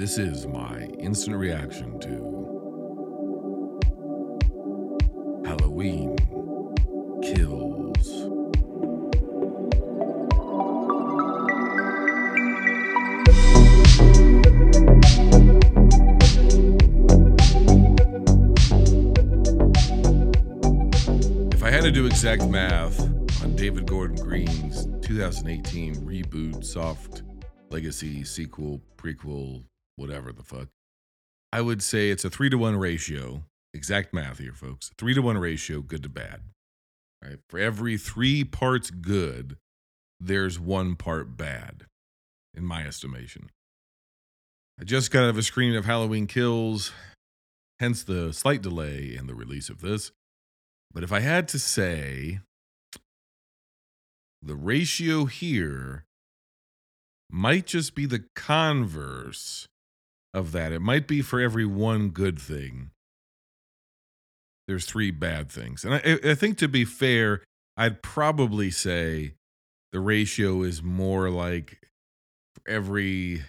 this is my instant reaction to Halloween Kills. If I had to do exact math on David Gordon Green's 2018 reboot, soft legacy, sequel, prequel, whatever the fuck, I would say it's a three to one ratio. Exact math here, folks. Three to one ratio, good to bad. Right? For every three parts good, there's one part bad, in my estimation. I just got out of a screening of Halloween Kills, hence the slight delay in the release of this. But if I had to say, the ratio here might just be the converse of that. It might be for every one good thing, there's three bad things. And I, I think to be fair, I'd probably say the ratio is more like every.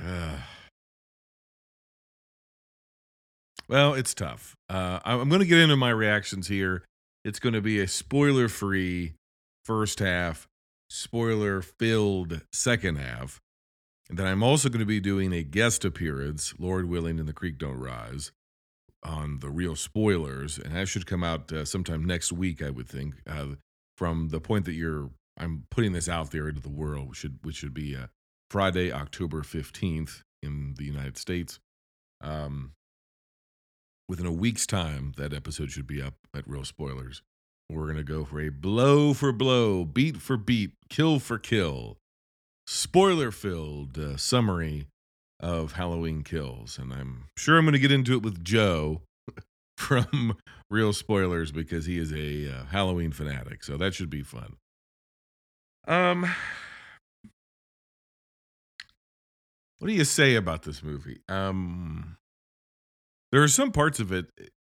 Uh, well, it's tough. Uh, I'm going to get into my reactions here. It's going to be a spoiler free first half, spoiler filled second half. And then I'm also going to be doing a guest appearance, Lord willing, and the Creek Don't Rise, on the real spoilers. And that should come out uh, sometime next week, I would think. Uh, from the point that you're, I'm putting this out there into the world, which should, which should be uh, Friday, October 15th in the United States. Um, within a week's time, that episode should be up at Real Spoilers. We're going to go for a blow for blow, beat for beat, kill for kill, spoiler filled uh, summary of Halloween Kills. And I'm sure I'm going to get into it with Joe from Real Spoilers because he is a uh, Halloween fanatic. So that should be fun. Um, what do you say about this movie? Um, there are some parts of it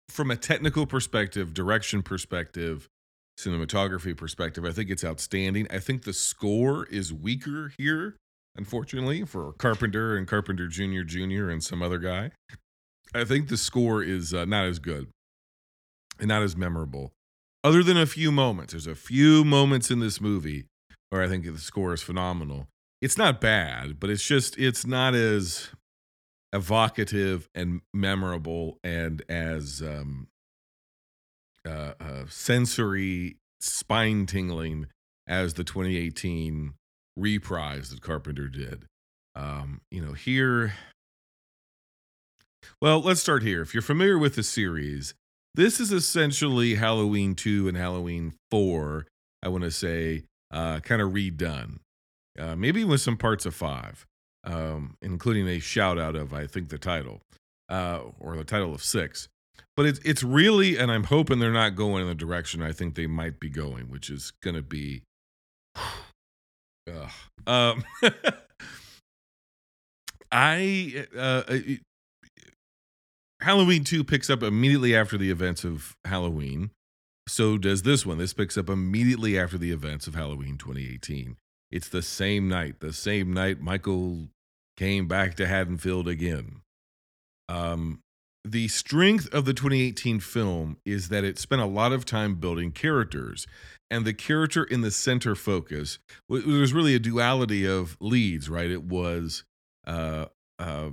from a technical perspective, direction perspective, cinematography perspective. I think it's outstanding. I think the score is weaker here, unfortunately, for Carpenter and Carpenter Jr. Jr. and some other guy. I think the score is uh, not as good and not as memorable, other than a few moments. There's a few moments in this movie where I think the score is phenomenal. It's not bad, but it's just, it's not as evocative and memorable and as um, uh, uh, sensory spine tingling as the 2018 reprise that Carpenter did. Um, you know, here, well, let's start here. If you're familiar with the series, this is essentially Halloween 2 and Halloween 4, I want to say, uh, kind of redone. Uh, maybe with some parts of 5 um, including a shout out of I think the title uh, or the title of six. But it's it's really, and I'm hoping they're not going in the direction I think they might be going, which is going to be. um, I uh, Halloween two picks up immediately after the events of Halloween. So does this one. This picks up immediately after the events of Halloween 2018. It's the same night. The same night Michael came back to Haddonfield again. Um, the strength of the 2018 film is that it spent a lot of time building characters, and the character in the center focus was really a duality of leads, right? It was uh, uh,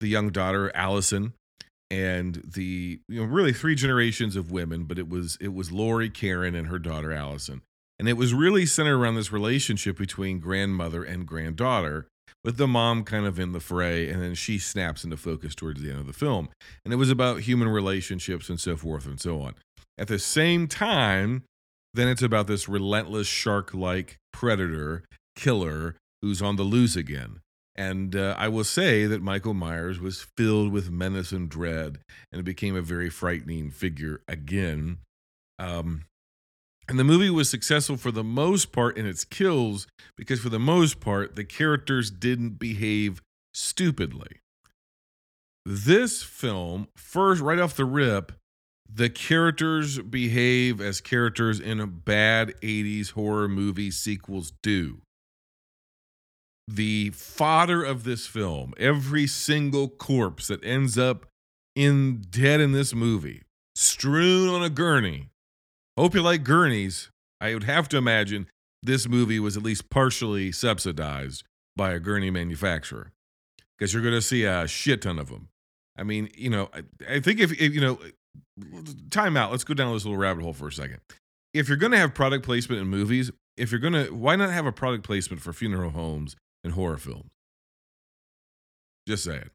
the young daughter Allison, and the you know really three generations of women, but it was it was Laurie, Karen, and her daughter Allison. And it was really centered around this relationship between grandmother and granddaughter, with the mom kind of in the fray, and then she snaps into focus towards the end of the film. And it was about human relationships and so forth and so on. At the same time, then it's about this relentless shark like predator killer who's on the loose again. And uh, I will say that Michael Myers was filled with menace and dread, and it became a very frightening figure again. Um, and the movie was successful for the most part in its kills because, for the most part, the characters didn't behave stupidly. This film, first, right off the rip, the characters behave as characters in a bad 80s horror movie sequels do. the fodder of this film, every single corpse that ends up in dead in this movie, strewn on a gurney. Hope you like gurneys. I would have to imagine this movie was at least partially subsidized by a gurney manufacturer because you're going to see a shit ton of them. I mean, you know, I, I think if, if, you know, time out. Let's go down this little rabbit hole for a second. If you're going to have product placement in movies, if you're going to, why not have a product placement for funeral homes and horror films? Just say it.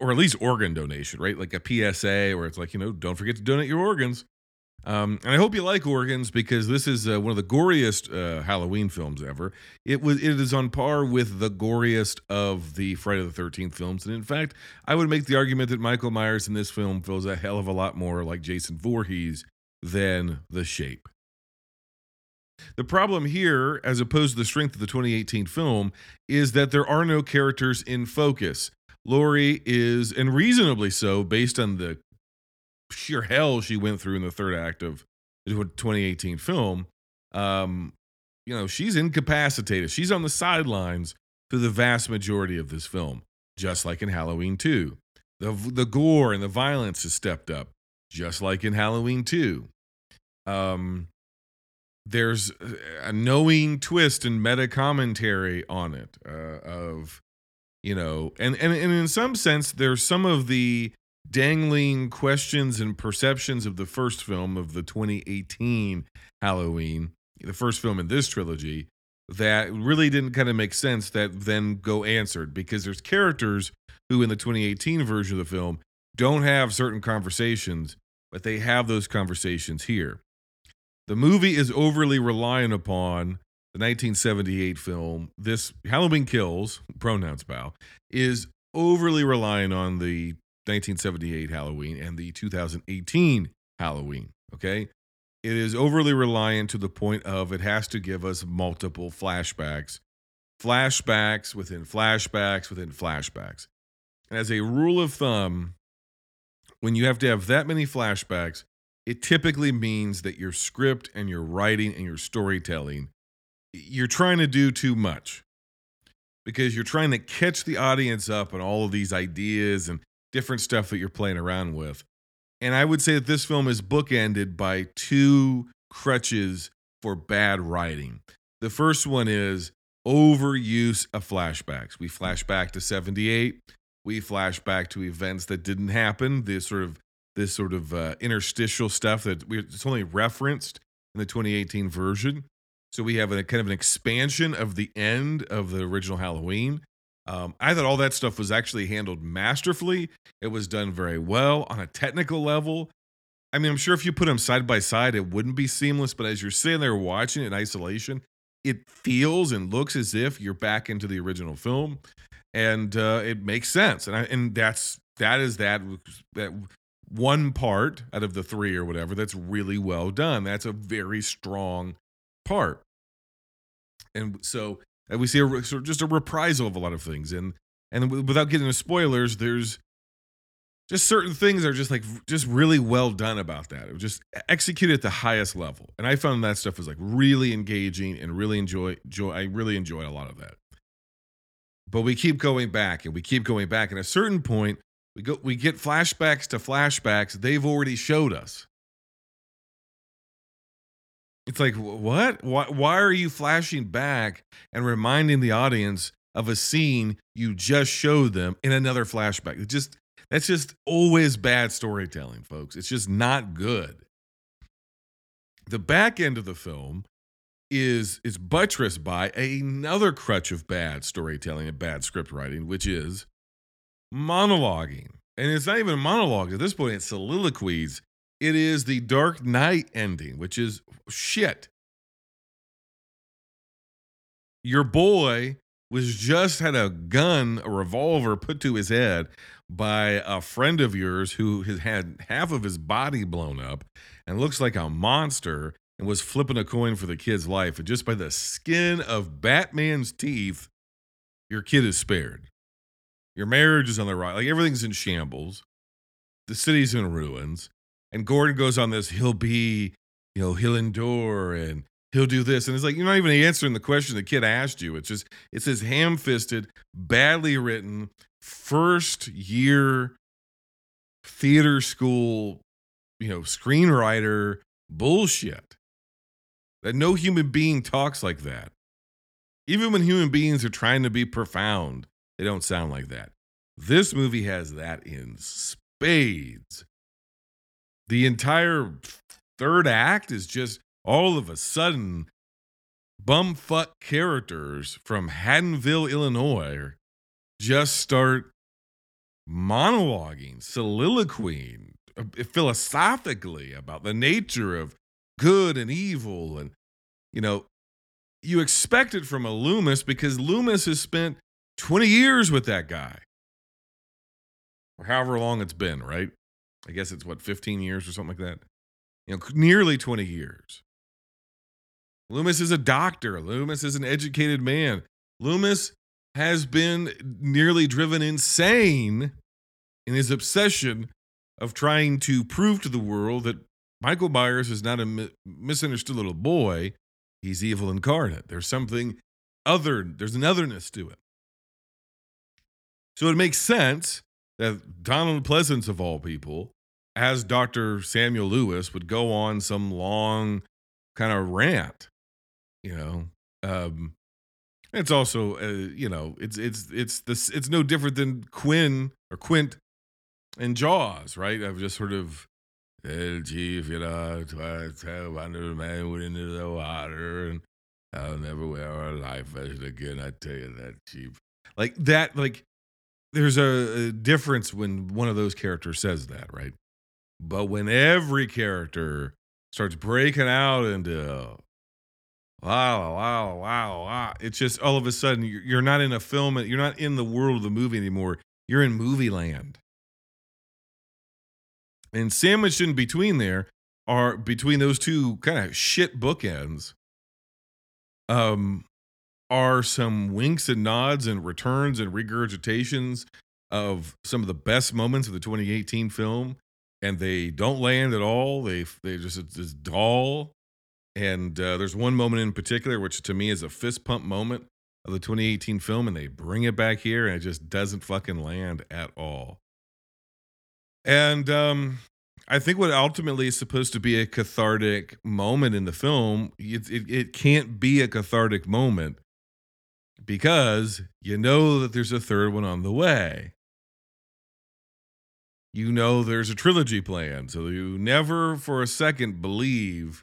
Or at least organ donation, right? Like a PSA where it's like, you know, don't forget to donate your organs. Um, and I hope you like organs because this is uh, one of the goriest uh, Halloween films ever. It was it is on par with the goriest of the Friday the Thirteenth films, and in fact, I would make the argument that Michael Myers in this film feels a hell of a lot more like Jason Voorhees than The Shape. The problem here, as opposed to the strength of the 2018 film, is that there are no characters in focus. Laurie is, and reasonably so, based on the sheer hell she went through in the third act of the 2018 film, um, you know, she's incapacitated. She's on the sidelines through the vast majority of this film, just like in Halloween 2. The, the gore and the violence has stepped up, just like in Halloween 2. Um, there's a knowing twist and meta commentary on it uh, of, you know, and, and, and in some sense, there's some of the dangling questions and perceptions of the first film of the 2018 Halloween, the first film in this trilogy, that really didn't kind of make sense that then go answered because there's characters who in the 2018 version of the film don't have certain conversations, but they have those conversations here. The movie is overly reliant upon the 1978 film. This Halloween Kills, pronouns bow, is overly reliant on the 1978 Halloween and the 2018 Halloween. Okay. It is overly reliant to the point of it has to give us multiple flashbacks, flashbacks within flashbacks within flashbacks. And as a rule of thumb, when you have to have that many flashbacks, it typically means that your script and your writing and your storytelling, you're trying to do too much because you're trying to catch the audience up on all of these ideas and different stuff that you're playing around with. And I would say that this film is bookended by two crutches for bad writing. The first one is overuse of flashbacks. We flash back to 78. We flash back to events that didn't happen. This sort of this sort of uh, interstitial stuff that we, it's only referenced in the 2018 version. So we have a kind of an expansion of the end of the original Halloween. Um, I thought all that stuff was actually handled masterfully. It was done very well on a technical level. I mean, I'm sure if you put them side by side, it wouldn't be seamless, but as you're sitting there watching it in isolation, it feels and looks as if you're back into the original film, and uh, it makes sense. And I, and that's that is that that one part out of the three or whatever that's really well done. That's a very strong part. And so and we see a, sort of just a reprisal of a lot of things. And and without getting into spoilers, there's just certain things are just like just really well done about that. It was just executed at the highest level, and I found that stuff was like really engaging and really enjoy. Joy, I really enjoyed a lot of that. But we keep going back and we keep going back, and at a certain point, we go we get flashbacks to flashbacks they've already showed us. It's like, what? Why, why are you flashing back and reminding the audience of a scene you just showed them in another flashback? It just that's just always bad storytelling, folks. It's just not good. The back end of the film is is buttressed by another crutch of bad storytelling and bad script writing, which is monologuing. And it's not even monologues at this point, it's soliloquies it is the Dark Knight ending, which is shit. Your boy was just had a gun, a revolver put to his head by a friend of yours who has had half of his body blown up and looks like a monster and was flipping a coin for the kid's life. And just by the skin of Batman's teeth, your kid is spared. Your marriage is on the right. Like everything's in shambles. The city's in ruins and Gordon goes on this, he'll be, you know, he'll endure and he'll do this. And it's like, you're not even answering the question the kid asked you. It's just, it's this ham fisted, badly written, first year theater school, you know, screenwriter bullshit. That no human being talks like that. Even when human beings are trying to be profound, they don't sound like that. This movie has that in spades. The entire third act is just all of a sudden bumfuck characters from Haddonfield, Illinois just start monologuing, soliloquying uh, philosophically about the nature of good and evil. And, you know, you expect it from a Loomis because Loomis has spent 20 years with that guy. Or however long it's been, right? I guess it's what, 15 years or something like that? You know, nearly 20 years. Loomis is a doctor. Loomis is an educated man. Loomis has been nearly driven insane in his obsession of trying to prove to the world that Michael Myers is not a mi- misunderstood little boy. He's evil incarnate. There's something other, there's an otherness to it. So it makes sense that Donald Pleasence, of all people, as Dr. Samuel Loomis, would go on some long kind of rant you know? Um it's also uh, you know it's it's it's this it's no different than quinn or quint and jaws right? I've just sort of hey, chief you know under the man went into the water and i'll never wear a life vest again i tell you that chief. Like that like there's a, a difference when one of those characters says that right but when every character starts breaking out into wow, wow, wow, wow. It's just all of a sudden you're not in a film, you're not in the world of the movie anymore. You're in movie land. And sandwiched in between there are between those two kind of shit bookends, um, are some winks and nods and returns and regurgitations of some of the best moments of the 2018 film, and they don't land at all. They they just it's, it's dull and uh, there's one moment in particular, which to me is a fist pump moment of the 2018 film, and they bring it back here, and it just doesn't fucking land at all. And um, I think what ultimately is supposed to be a cathartic moment in the film, it, it, it can't be a cathartic moment because you know that there's a third one on the way. You know there's a trilogy plan, so you never for a second believe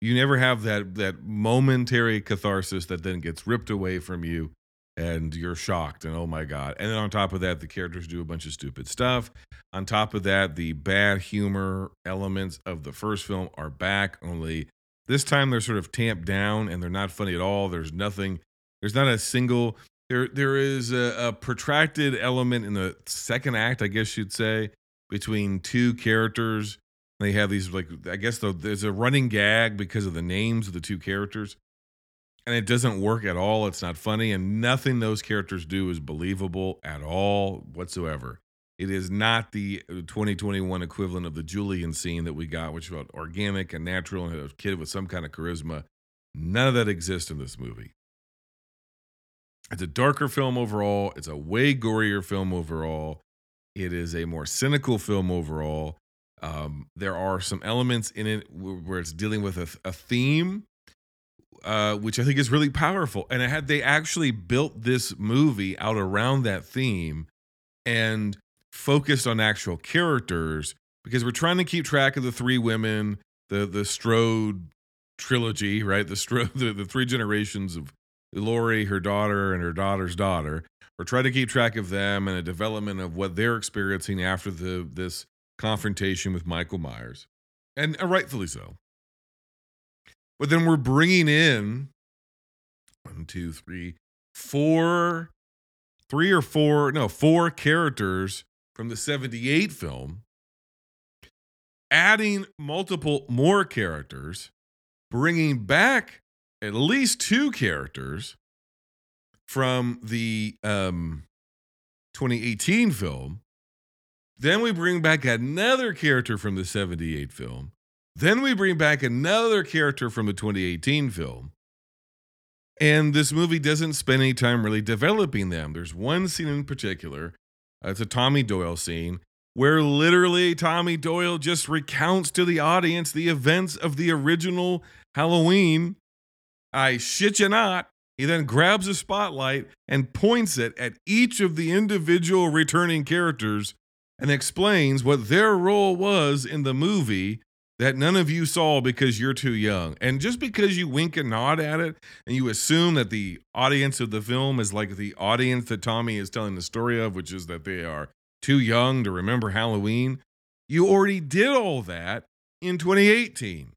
you never have that that momentary catharsis that then gets ripped away from you and you're shocked and oh my god. And then on top of that the characters do a bunch of stupid stuff. On top of that the bad humor elements of the first film are back only this time they're sort of tamped down and they're not funny at all. There's nothing there's not a single there there is a, a protracted element in the second act i guess you'd say between two characters they have these like I guess the, there's a running gag because of the names of the two characters, and it doesn't work at all. It's not funny, and nothing those characters do is believable at all whatsoever. It is not the uh, 2021 equivalent of the Julian scene that we got, which was organic and natural and had a kid with some kind of charisma. None of that exists in this movie. It's a darker film overall. It's a way gorier film overall. It is a more cynical film overall. Um, there are some elements in it where it's dealing with a, a theme, uh, which I think is really powerful. And had they actually built this movie out around that theme and focused on actual characters, because we're trying to keep track of the three women, the the Strode trilogy, right? The Strode, the, the three generations of Laurie, her daughter, and her daughter's daughter. We're trying to keep track of them and a development of what they're experiencing after the this confrontation with Michael Myers, and uh, rightfully so. But then we're bringing in one, two, three, four, three or four, no, four characters from the 78 film, adding multiple more characters, bringing back at least two characters from the um, 2018 film then we bring back another character from the 78 film. Then we bring back another character from the 2018 film. And this movie doesn't spend any time really developing them. There's one scene in particular, uh, it's a Tommy Doyle scene, where literally Tommy Doyle just recounts to the audience the events of the original Halloween. I shit you not. He then grabs a spotlight and points it at each of the individual returning characters and explains what their role was in the movie that none of you saw because you're too young. And just because you wink and nod at it and you assume that the audience of the film is like the audience that Tommy is telling the story of, which is that they are too young to remember Halloween, you already did all that in 2018.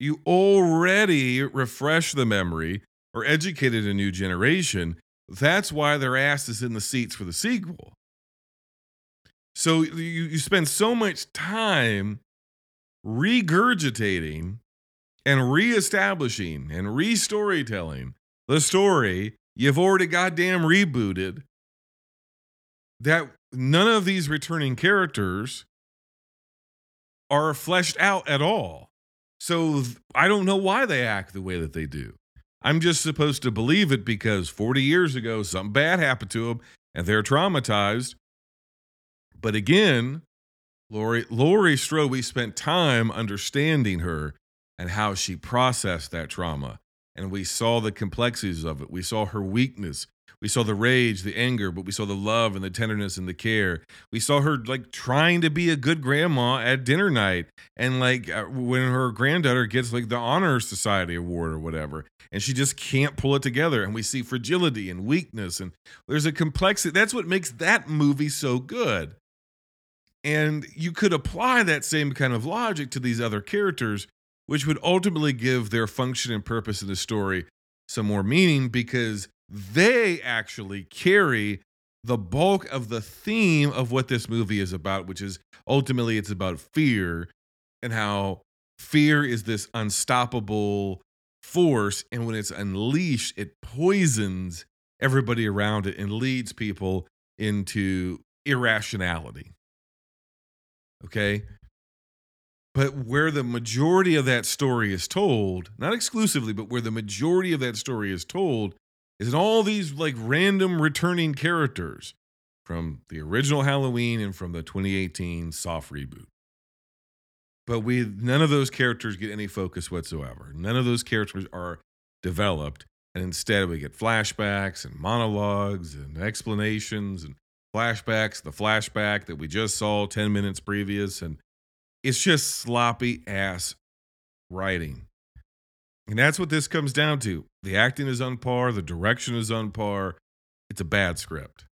You already refreshed the memory or educated a new generation. That's why their ass is in the seats for the sequel. So you, you spend so much time regurgitating and reestablishing and restorytelling the story you've already goddamn rebooted that none of these returning characters are fleshed out at all. So I don't know why they act the way that they do. I'm just supposed to believe it because 40 years ago something bad happened to them and they're traumatized. But again, Lori, Laurie Strode, spent time understanding her and how she processed that trauma. And we saw the complexities of it. We saw her weakness. We saw the rage, the anger, but we saw the love and the tenderness and the care. We saw her like trying to be a good grandma at dinner night. And like uh, when her granddaughter gets like the Honor Society award or whatever, and she just can't pull it together. And we see fragility and weakness. And there's a complexity. That's what makes that movie so good. And you could apply that same kind of logic to these other characters, which would ultimately give their function and purpose in the story some more meaning because they actually carry the bulk of the theme of what this movie is about, which is ultimately it's about fear and how fear is this unstoppable force. And when it's unleashed, it poisons everybody around it and leads people into irrationality. Okay. But where the majority of that story is told, not exclusively, but where the majority of that story is told, is in all these like random returning characters from the original Halloween and from the 2018 soft reboot. But we none of those characters get any focus whatsoever. None of those characters are developed. And instead we get flashbacks and monologues and explanations and flashbacks, the flashback that we just saw 10 minutes previous. And it's just sloppy ass writing. And that's what this comes down to. The acting is on par, the direction is on par. It's a bad script.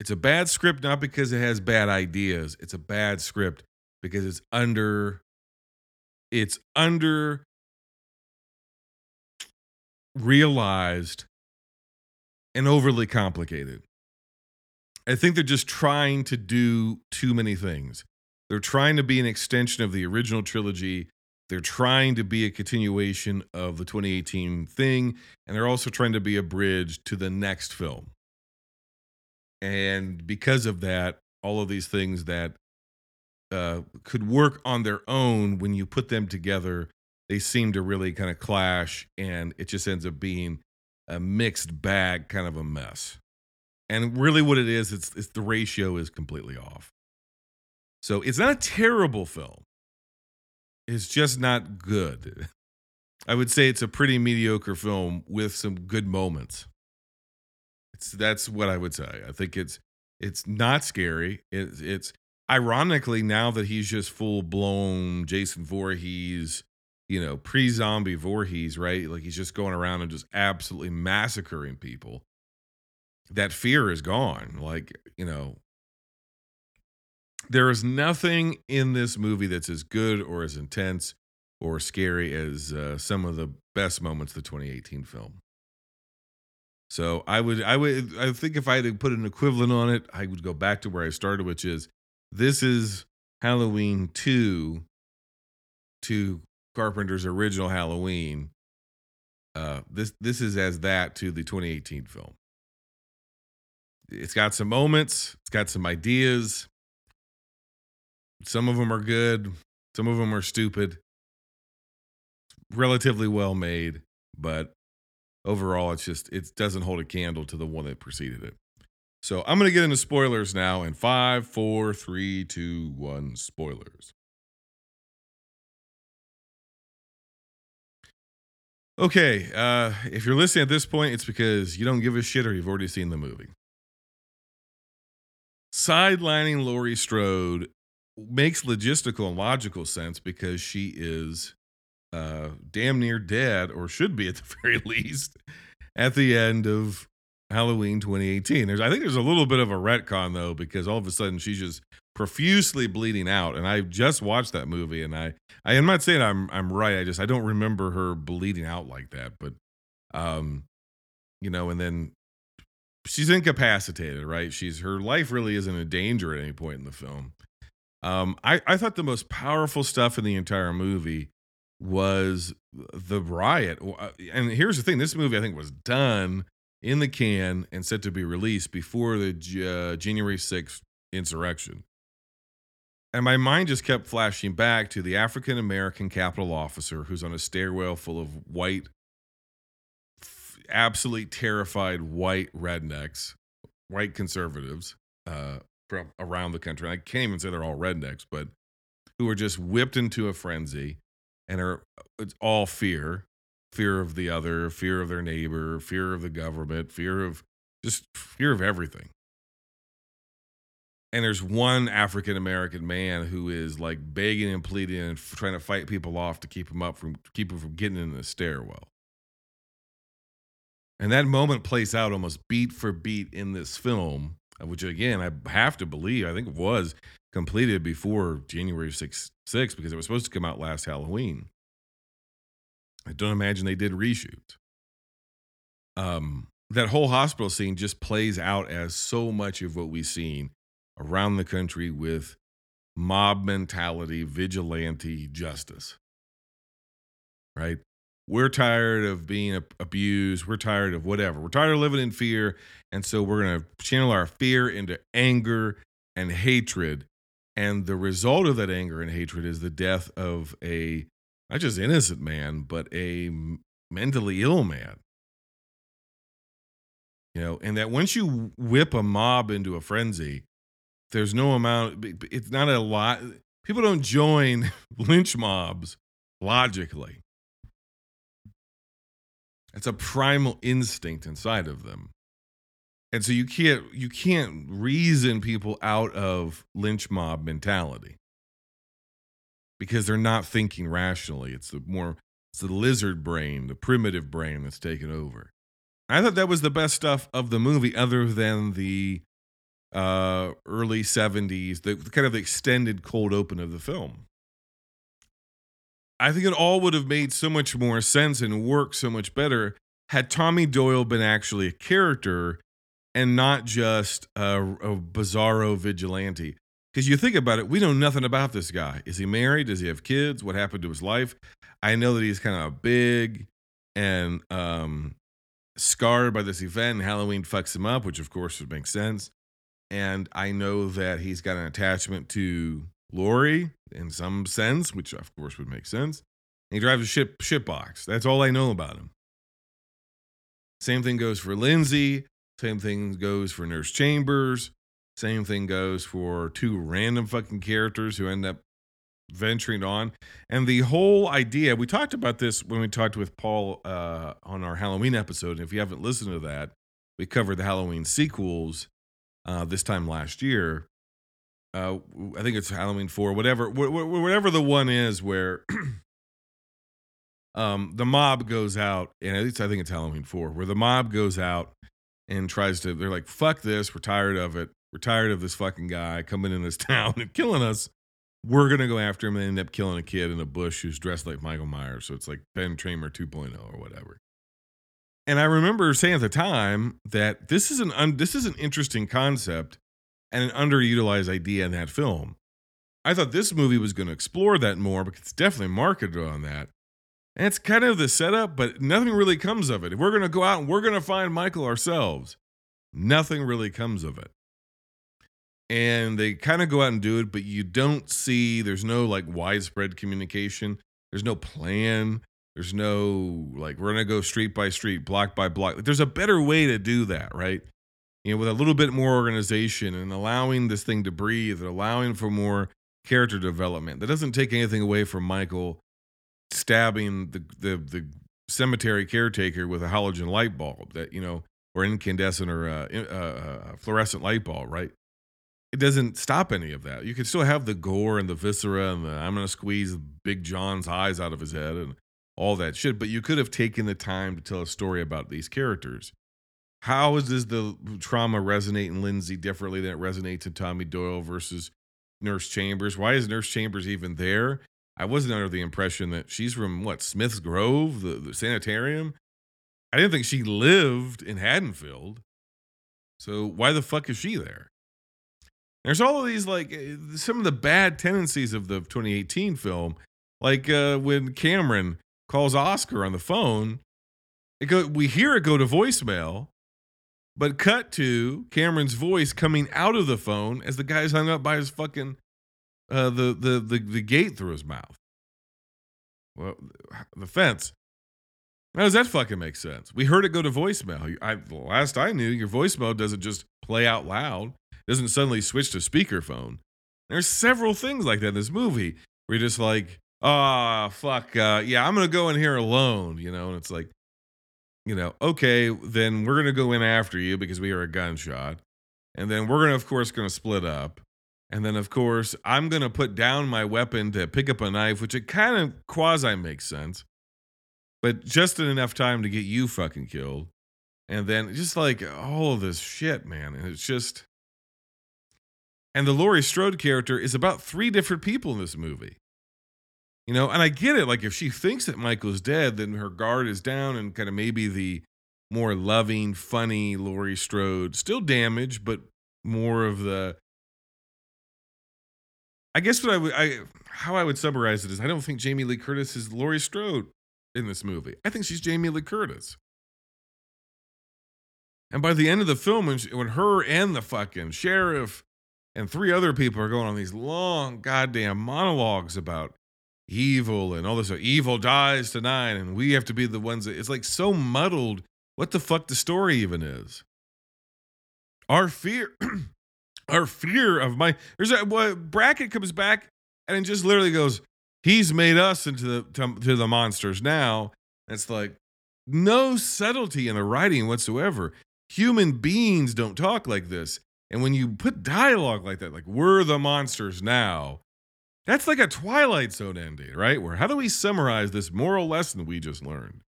It's a bad script not because it has bad ideas. It's a bad script because it's under it's under realized and overly complicated. I think they're just trying to do too many things. They're trying to be an extension of the original trilogy. They're trying to be a continuation of the 2018 thing, and they're also trying to be a bridge to the next film. And because of that, all of these things that uh, could work on their own when you put them together, they seem to really kind of clash, and it just ends up being a mixed bag, kind of a mess. And really, what it is, it's, it's the ratio is completely off. So it's not a terrible film. It's just not good. I would say it's a pretty mediocre film with some good moments. It's that's what I would say. I think it's it's not scary. It's it's ironically now that he's just full blown Jason Voorhees, you know, pre zombie Voorhees, right? Like he's just going around and just absolutely massacring people that fear is gone. Like, you know, there is nothing in this movie that's as good or as intense or scary as uh, some of the best moments of the 2018 film. So I would, I would, I think if I had to put an equivalent on it, I would go back to where I started, which is this is Halloween two to Carpenter's original Halloween. Uh, this this is as that to the 2018 film it's got some moments, it's got some ideas. Some of them are good, some of them are stupid. relatively well made, but overall, it's just it doesn't hold a candle to the one that preceded it. So I'm gonna get into spoilers now in five, four, three, two, one. Spoilers. Okay, uh, if you're listening at this point, it's because you don't give a shit or you've already seen the movie. Sidelining Laurie Strode makes logistical and logical sense because she is uh, damn near dead, or should be at the very least, at the end of Halloween 2018. There's, I think, there's a little bit of a retcon though, because all of a sudden she's just profusely bleeding out, and I just watched that movie, and I, I am not saying I'm, I'm right. I just, I don't remember her bleeding out like that, but, um, you know, and then she's incapacitated, right? She's her life really isn't in danger at any point in the film. Um, I, I thought the most powerful stuff in the entire movie was the riot. Uh, and here's the thing this movie, I think, was done in the can and set to be released before the uh, January 6th insurrection. And my mind just kept flashing back to the African American Capitol officer who's on a stairwell full of white, absolutely terrified white rednecks, white conservatives, uh, from around the country. I can't even say they're all rednecks, but who are just whipped into a frenzy and are uh, it's all fear fear of the other fear of their neighbor fear of the government fear of just fear of everything and there's one african american man who is like begging and pleading and trying to fight people off to keep him up from keep him from getting in the stairwell and that moment plays out almost beat for beat in this film which again I have to believe I think it was completed before January 6, 6 because it was supposed to come out last Halloween. I don't imagine they did reshoot. Um, that whole hospital scene just plays out as so much of what we've seen around the country with mob mentality, vigilante justice. Right? We're tired of being abused. We're tired of whatever. We're tired of living in fear. And so we're going to channel our fear into anger and hatred. And the result of that anger and hatred is the death of a not just innocent man, but a mentally ill man. You know, and that once you whip a mob into a frenzy, there's no amount, it's not a lot. People don't join lynch mobs logically. It's a primal instinct inside of them. And so you can't you can't reason people out of lynch mob mentality. Because they're not thinking rationally. It's the more it's the lizard brain, the primitive brain that's taken over. I thought that was the best stuff of the movie, other than the uh, early 70s, the kind of extended cold open of the film. I think it all would have made so much more sense and worked so much better had Tommy Doyle been actually a character and not just a, a bizarro vigilante. Because you think about it, we know nothing about this guy. Is he married? Does he have kids? What happened to his life? I know that he's kind of big and um, scarred by this event, and Halloween fucks him up, which of course would make sense. And I know that he's got an attachment to Laurie in some sense, which of course would make sense. he drives a ship ship box. That's all I know about him. Same thing goes for Lindsay. Same thing goes for Nurse Chambers. Same thing goes for two random fucking characters who end up venturing on. And the whole idea, we talked about this when we talked with Paul uh, on our Halloween episode. And if you haven't listened to that, we covered the Halloween sequels uh, this time last year uh, I think it's Halloween four, whatever, whatever the one is where um, the mob goes out, and at least I think it's Halloween four, where the mob goes out and tries to. They're like, "Fuck this! We're tired of it. We're tired of this fucking guy coming in this town and killing us. We're gonna go after him and end up killing a kid in a bush who's dressed like Michael Myers. So it's like Ben Tramer 2.0 or whatever." And I remember saying at the time that this is an un- this is an interesting concept and an underutilized idea in that film. I thought this movie was going to explore that more because it's definitely marketed on that. And it's kind of the setup, but nothing really comes of it. If we're going to go out and we're going to find Michael ourselves, nothing really comes of it. And they kind of go out and do it, but you don't see, there's no like widespread communication, there's no plan. There's no like we're gonna go street by street, block by block. There's a better way to do that, right? You know, with a little bit more organization and allowing this thing to breathe and allowing for more character development. That doesn't take anything away from Michael stabbing the the the cemetery caretaker with a halogen light bulb that you know or incandescent or uh, uh, uh, fluorescent light bulb, right? It doesn't stop any of that. You can still have the gore and the viscera and the I'm gonna squeeze Big John's eyes out of his head and all that shit, but you could have taken the time to tell a story about these characters. How does the trauma resonate in Lindsay differently than it resonates in Tommy Doyle versus Nurse Chambers? Why is Nurse Chambers even there? I wasn't under the impression that she's from what Smith's Grove, the, the sanitarium. I didn't think she lived in Haddonfield. So why the fuck is she there? There's all of these like eh, some of the bad tendencies of the 2018 film, like uh, when Cameron calls Oscar on the phone. It go, we hear it go to voicemail, but cut to Cameron's voice coming out of the phone as the guy's hung up by his fucking uh, the, the the the gate through his mouth. Well, the fence. How does that fucking make sense? We heard it go to voicemail. I, last I knew, your voicemail doesn't just play out loud. It doesn't suddenly switch to speakerphone. There's several things like that in this movie where you're just like, oh fuck, uh, yeah, I'm gonna go in here alone, you know, and it's like, you know, okay, then we're gonna go in after you because we are a gunshot, and then we're gonna, of course, gonna split up, and then, of course, I'm going to put down my weapon to pick up a knife, which it kind of quasi makes sense, but just in enough time to get you fucking killed. And then just like all of this shit, man. And it's just. And the Laurie Strode character is about three different people in this movie. You know, and I get it. Like, if she thinks that Michael's dead, then her guard is down, and kind of maybe the more loving, funny Laurie Strode, still damaged, but more of the I guess what I would, I how I would summarize it is I don't think Jamie Lee Curtis is Laurie Strode in this movie. I think she's Jamie Lee Curtis. And by the end of the film, when, she, when her and the fucking sheriff and three other people are going on these long goddamn monologues about evil and all this, evil dies tonight, and we have to be the ones that it's like so muddled. What the fuck the story even is? Our fear, our fear of my there's a what Brackett comes back and it just literally goes he's made us into the to, to the monsters now. It's like no subtlety in the writing whatsoever. Human beings don't talk like this. And when you put dialogue like that like we're the monsters now that's like a twilight zone ending right where how do we summarize this moral lesson we just learned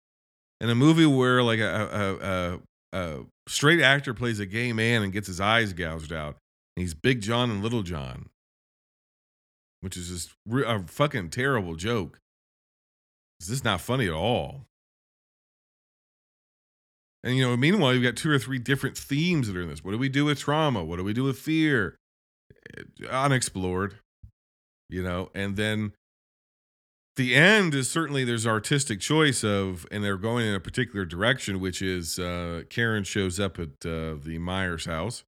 in a movie where like a, a, a, a straight actor plays a gay man and gets his eyes gouged out he's Big John and Little John, which is just a fucking terrible joke. Is this is not funny at all. And you know, meanwhile, you've got two or three different themes that are in this. What do we do with trauma? What do we do with fear? Eh, unexplored, you know. And then the end is certainly there's artistic choice of, and they're going in a particular direction, which is uh, Karen shows up at uh, the Myers house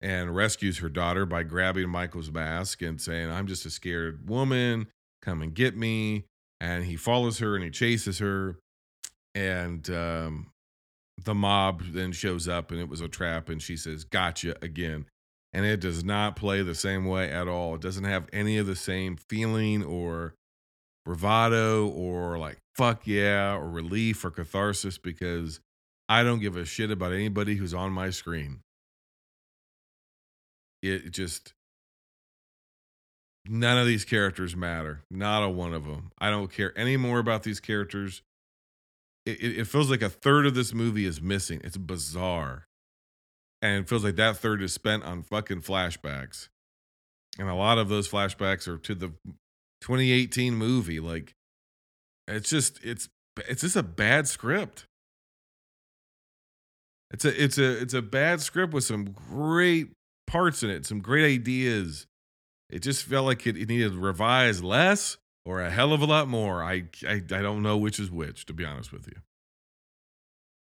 and rescues her daughter by grabbing Michael's mask and saying, I'm just a scared woman. Come and get me. And he follows her and he chases her. And um, the mob then shows up and it was a trap. And she says, Gotcha again. And it does not play the same way at all. It doesn't have any of the same feeling or bravado or like fuck yeah or relief or catharsis because I don't give a shit about anybody who's on my screen it just none of these characters matter. Not a one of them. I don't care any more about these characters. It, it, it, feels like a third of this movie is missing. It's bizarre. And it feels like that third is spent on fucking flashbacks. And a lot of those flashbacks are to the 2018 movie. Like, it's just, it's, it's just a bad script. It's a, it's a, it's a bad script with some great parts in it, some great ideas. It just felt like it, it needed revised less or a hell of a lot more. I, I I don't know which is which, to be honest with you.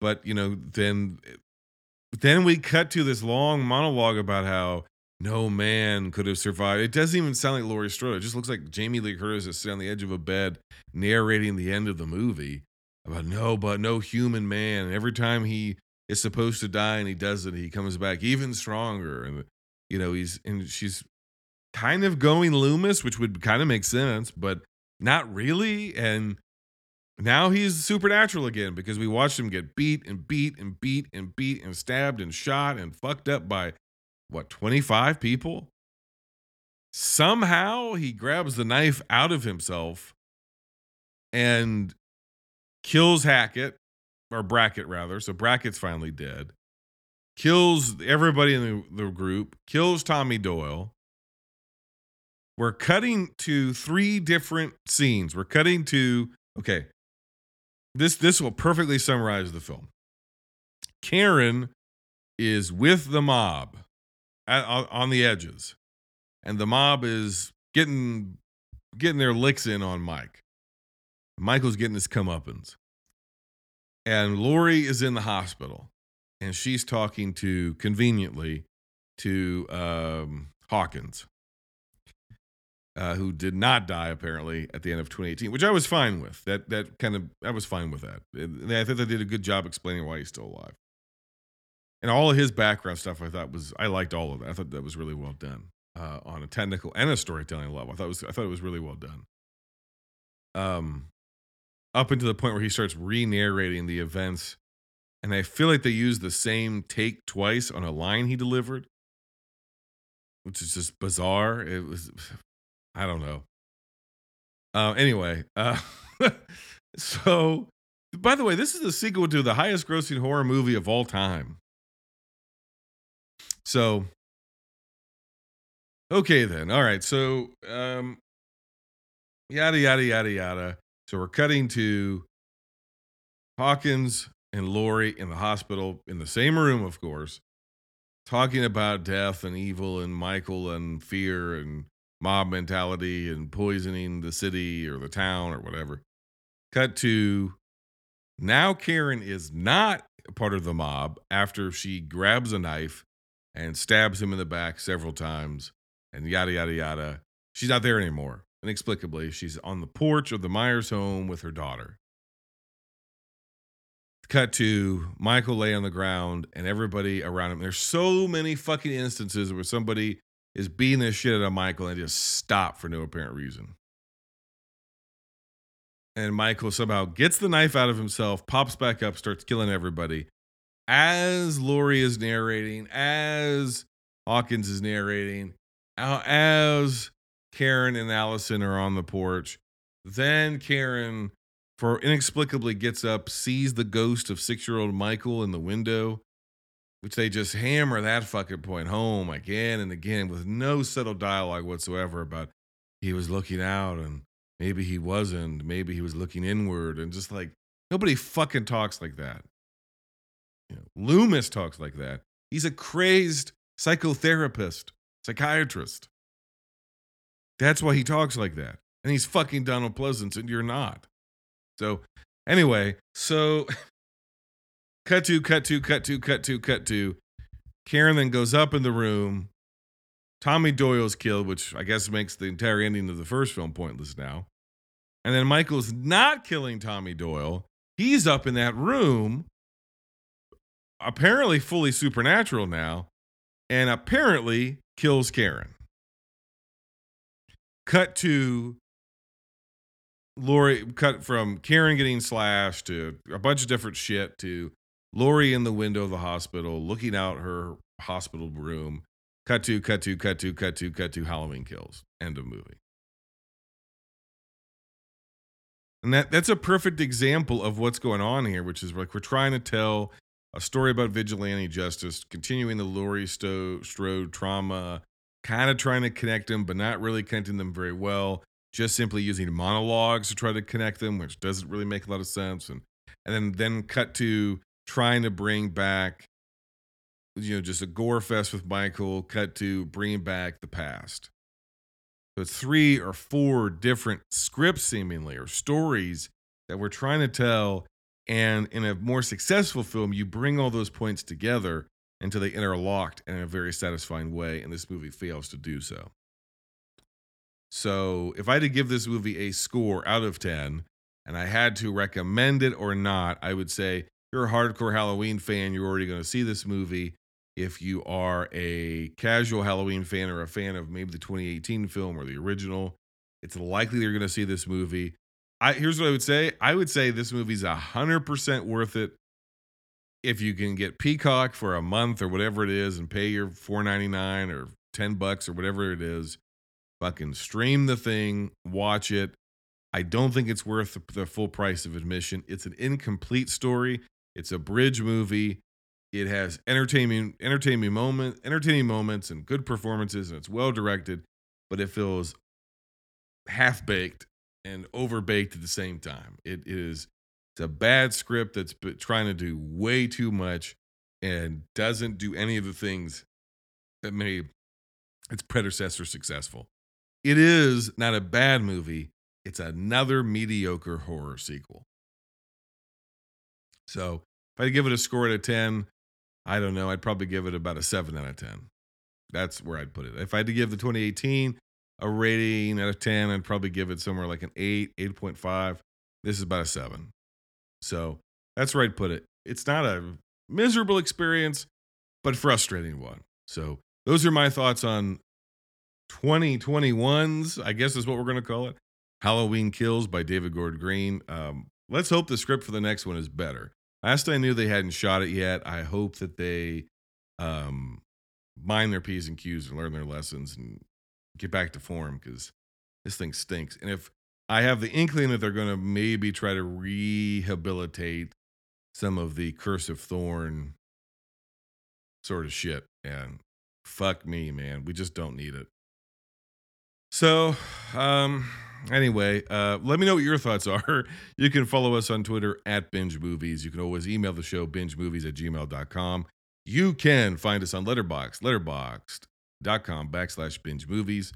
But you know, then then we cut to this long monologue about how no man could have survived. It doesn't even sound like Laurie Strode. It just looks like Jamie Lee Curtis is sitting on the edge of a bed narrating the end of the movie about no, but no human man. And every time he is supposed to die and he does it, he comes back even stronger. And you know, he's and she's kind of going Loomis, which would kind of make sense, but not really. And now he's supernatural again because we watched him get beat and beat and beat and beat and stabbed and shot and fucked up by what 25 people. Somehow he grabs the knife out of himself and kills Hackett or Brackett rather. So Brackett's finally dead. Kills everybody in the, the group, kills Tommy Doyle. We're cutting to three different scenes. We're cutting to okay. This this will perfectly summarize the film. Karen is with the mob at, on the edges, and the mob is getting getting their licks in on Mike. Michael's getting his comeuppance, and Laurie is in the hospital, and she's talking to conveniently to um, Hawkins, uh, who did not die apparently at the end of 2018, which I was fine with. That that kind of I was fine with that. I think they did a good job explaining why he's still alive and all of his background stuff I thought was I liked all of that. I thought that was really well done uh, on a technical and a storytelling level. I thought it was I thought it was really well done. Um, up until the point where he starts re-narrating the events, and I feel like they used the same take twice on a line he delivered, which is just bizarre. It was I don't know. Uh, anyway, uh, so by the way, this is the sequel to the highest grossing horror movie of all time. So, okay then. All right. So, um, yada yada yada yada. So we're cutting to Hawkins and Laurie in the hospital in the same room, of course, talking about death and evil and Michael and fear and mob mentality and poisoning the city or the town or whatever. Cut to now Karen is not part of the mob after she grabs a knife and stabs him in the back several times and yada, yada, yada. She's not there anymore. Inexplicably, she's on the porch of the Myers home with her daughter. Cut to Michael lay on the ground and everybody around him. There's so many fucking instances where somebody is beating the shit out of Michael and just stop for no apparent reason. And Michael somehow gets the knife out of himself, pops back up, starts killing everybody as Laurie is narrating, as Hawkins is narrating, uh, as Karen and Allison are on the porch, then Karen, for inexplicably, gets up, sees the ghost of six year old Michael in the window, which they just hammer that fucking point home again and again with no subtle dialogue whatsoever about he was looking out and maybe he wasn't, maybe he was looking inward, and just like nobody fucking talks like that. You know, Loomis talks like that. He's a crazed psychotherapist, psychiatrist. That's why he talks like that. And he's fucking Donald Pleasence, and you're not. So, anyway, so cut to, cut to, cut to, cut to, cut to. Karen then goes up in the room. Tommy Doyle's killed, which I guess makes the entire ending of the first film pointless now. And then Michael's not killing Tommy Doyle. He's up in that room apparently fully supernatural now, and apparently kills Karen. Cut to Laurie, cut from Karen getting slashed to a bunch of different shit to Laurie in the window of the hospital looking out her hospital room. Cut to, cut to, cut to, cut to, cut to Halloween kills. End of movie. And that, that's a perfect example of what's going on here, which is like we're trying to tell a story about vigilante justice, continuing the Laurie Sto- Strode trauma, kind of trying to connect them, but not really connecting them very well. Just simply using monologues to try to connect them, which doesn't really make a lot of sense. And and then then cut to trying to bring back, you know, just a gore fest with Michael. Cut to bringing back the past. So three or four different scripts, seemingly, or stories that we're trying to tell and in a more successful film, you bring all those points together until they interlocked in a very satisfying way, and this movie fails to do so. So, if I had to give this movie a score out of 10, and I had to recommend it or not, I would say you're a hardcore Halloween fan, you're already going to see this movie. If you are a casual Halloween fan or a fan of maybe the 2018 film or the original, it's likely you're going to see this movie. I here's what I would say. I would say this movie's hundred percent worth it if you can get Peacock for a month or whatever it is and pay your four ninety nine or ten bucks or whatever it is. Fucking stream the thing, watch it. I don't think it's worth the full price of admission. It's an incomplete story. It's a bridge movie. It has entertaining, entertaining moment, entertaining moments, and good performances, and it's well directed, but it feels half baked and over baked at the same time. It is it's a bad script that's trying to do way too much and doesn't do any of the things that made its predecessor successful. It is not a bad movie. It's another mediocre horror sequel. So if I give it a score out of 10, I don't know. I'd probably give it about a 7 out of 10. That's where I'd put it. If I had to give the 2018 a rating out of 10, I'd probably give it somewhere like an 8, 8.5. This is about a 7. So that's where I'd put it. It's not a miserable experience, but frustrating one. So those are my thoughts on 2021's, I guess is what we're going to call it. Halloween Kills by David Gordon Green. Um, let's hope the script for the next one is better. Last I knew, they hadn't shot it yet. I hope that they um, mind their P's and Q's and learn their lessons and get back to form because this thing stinks. And if I have the inkling that they're going to maybe try to rehabilitate some of the Curse of Thorn sort of shit, and fuck me, man. We just don't need it. So, um, anyway, uh, let me know what your thoughts are. You can follow us on Twitter at Binge Movies. You can always email the show, bingemovies at gmail.com. You can find us on Letterboxd, letterboxd.com backslash binge movies.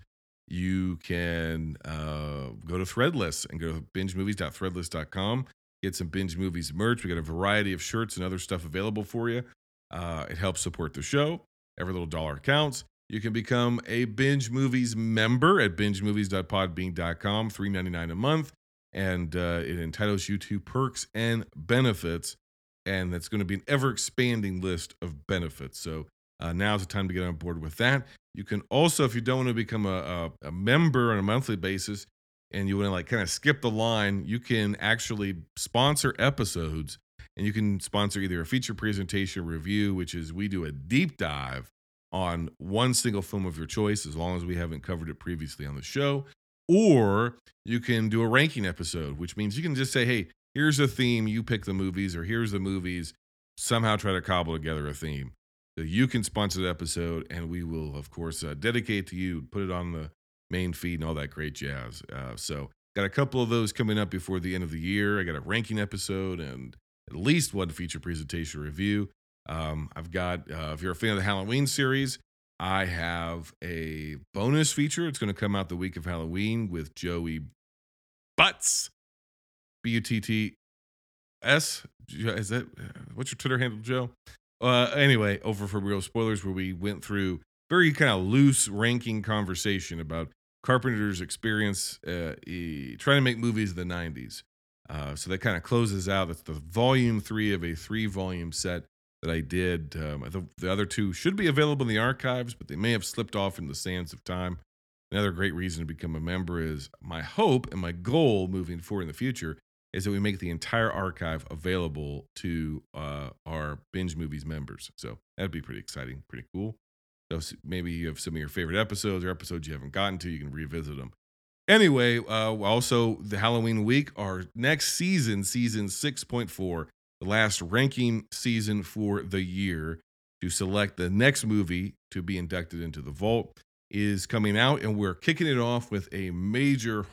You can uh, go to Threadless and go to bingemovies.threadless.com. Get some binge movies merch. We got a variety of shirts and other stuff available for you. Uh, it helps support the show. Every little dollar counts. You can become a Binge Movies member at bingemovies.podbean.com, $3.99 a month. And uh, it entitles you to perks and benefits. And that's going to be an ever expanding list of benefits. So uh, now's the time to get on board with that. You can also, if you don't want to become a, a, a member on a monthly basis and you want to like kind of skip the line, you can actually sponsor episodes and you can sponsor either a feature presentation review, which is we do a deep dive on one single film of your choice, as long as we haven't covered it previously on the show. Or you can do a ranking episode, which means you can just say, hey, here's a theme, you pick the movies, or here's the movies, somehow try to cobble together a theme. So you can sponsor the episode, and we will, of course, uh, dedicate to you, put it on the main feed, and all that great jazz. Uh, so, got a couple of those coming up before the end of the year. I got a ranking episode and at least one feature presentation review. Um, I've got, uh, if you're a fan of the Halloween series, I have a bonus feature. It's going to come out the week of Halloween with Joey Butts, B U T T S. Is that what's your Twitter handle, Joe? Uh, anyway, over for real spoilers, where we went through very kind of loose ranking conversation about Carpenter's experience uh, he, trying to make movies in the 90s. Uh, so that kind of closes out. That's the volume three of a three volume set that I did. Um, the, the, other two should be available in the archives, but they may have slipped off in the sands of time. Another great reason to become a member is my hope and my goal moving forward in the future is that we make the entire archive available to uh, our binge movies members. So that'd be pretty exciting, pretty cool. So maybe you have some of your favorite episodes or episodes you haven't gotten to, you can revisit them. Anyway, uh, also the Halloween week, our next season, season 6.4, the last ranking season for the year to select the next movie to be inducted into the vault is coming out and we're kicking it off with a major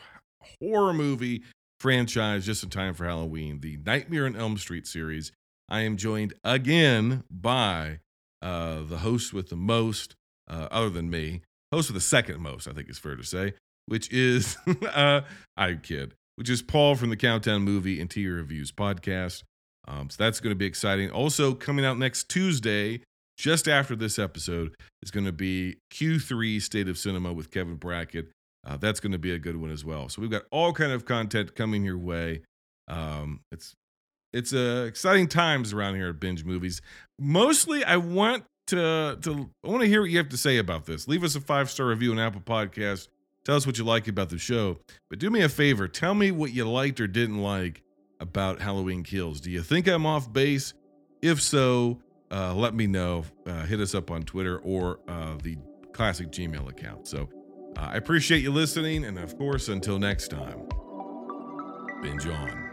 horror movie franchise just in time for Halloween the Nightmare on Elm Street series. I am joined again by uh, the host with the most uh, other than me host with the second most I think is fair to say which is uh, I kid which is Paul from the Countdown Movie and TV Reviews podcast um, so that's going to be exciting. Also, coming out next Tuesday just after this episode is going to be Q3 State of Cinema with Kevin Brackett. Uh, that's going to be a good one as well. So we've got all kind of content coming your way. Um, it's it's uh, exciting times around here at Binge Movies. Mostly, I want to to I want to hear what you have to say about this. Leave us a five star review on Apple Podcasts. Tell us what you like about the show. But do me a favor, tell me what you liked or didn't like about Halloween Kills. Do you think I'm off base? If so, uh, let me know. Uh, hit us up on Twitter or uh, the classic Gmail account. So uh, I appreciate you listening. And of course, until next time, binge on.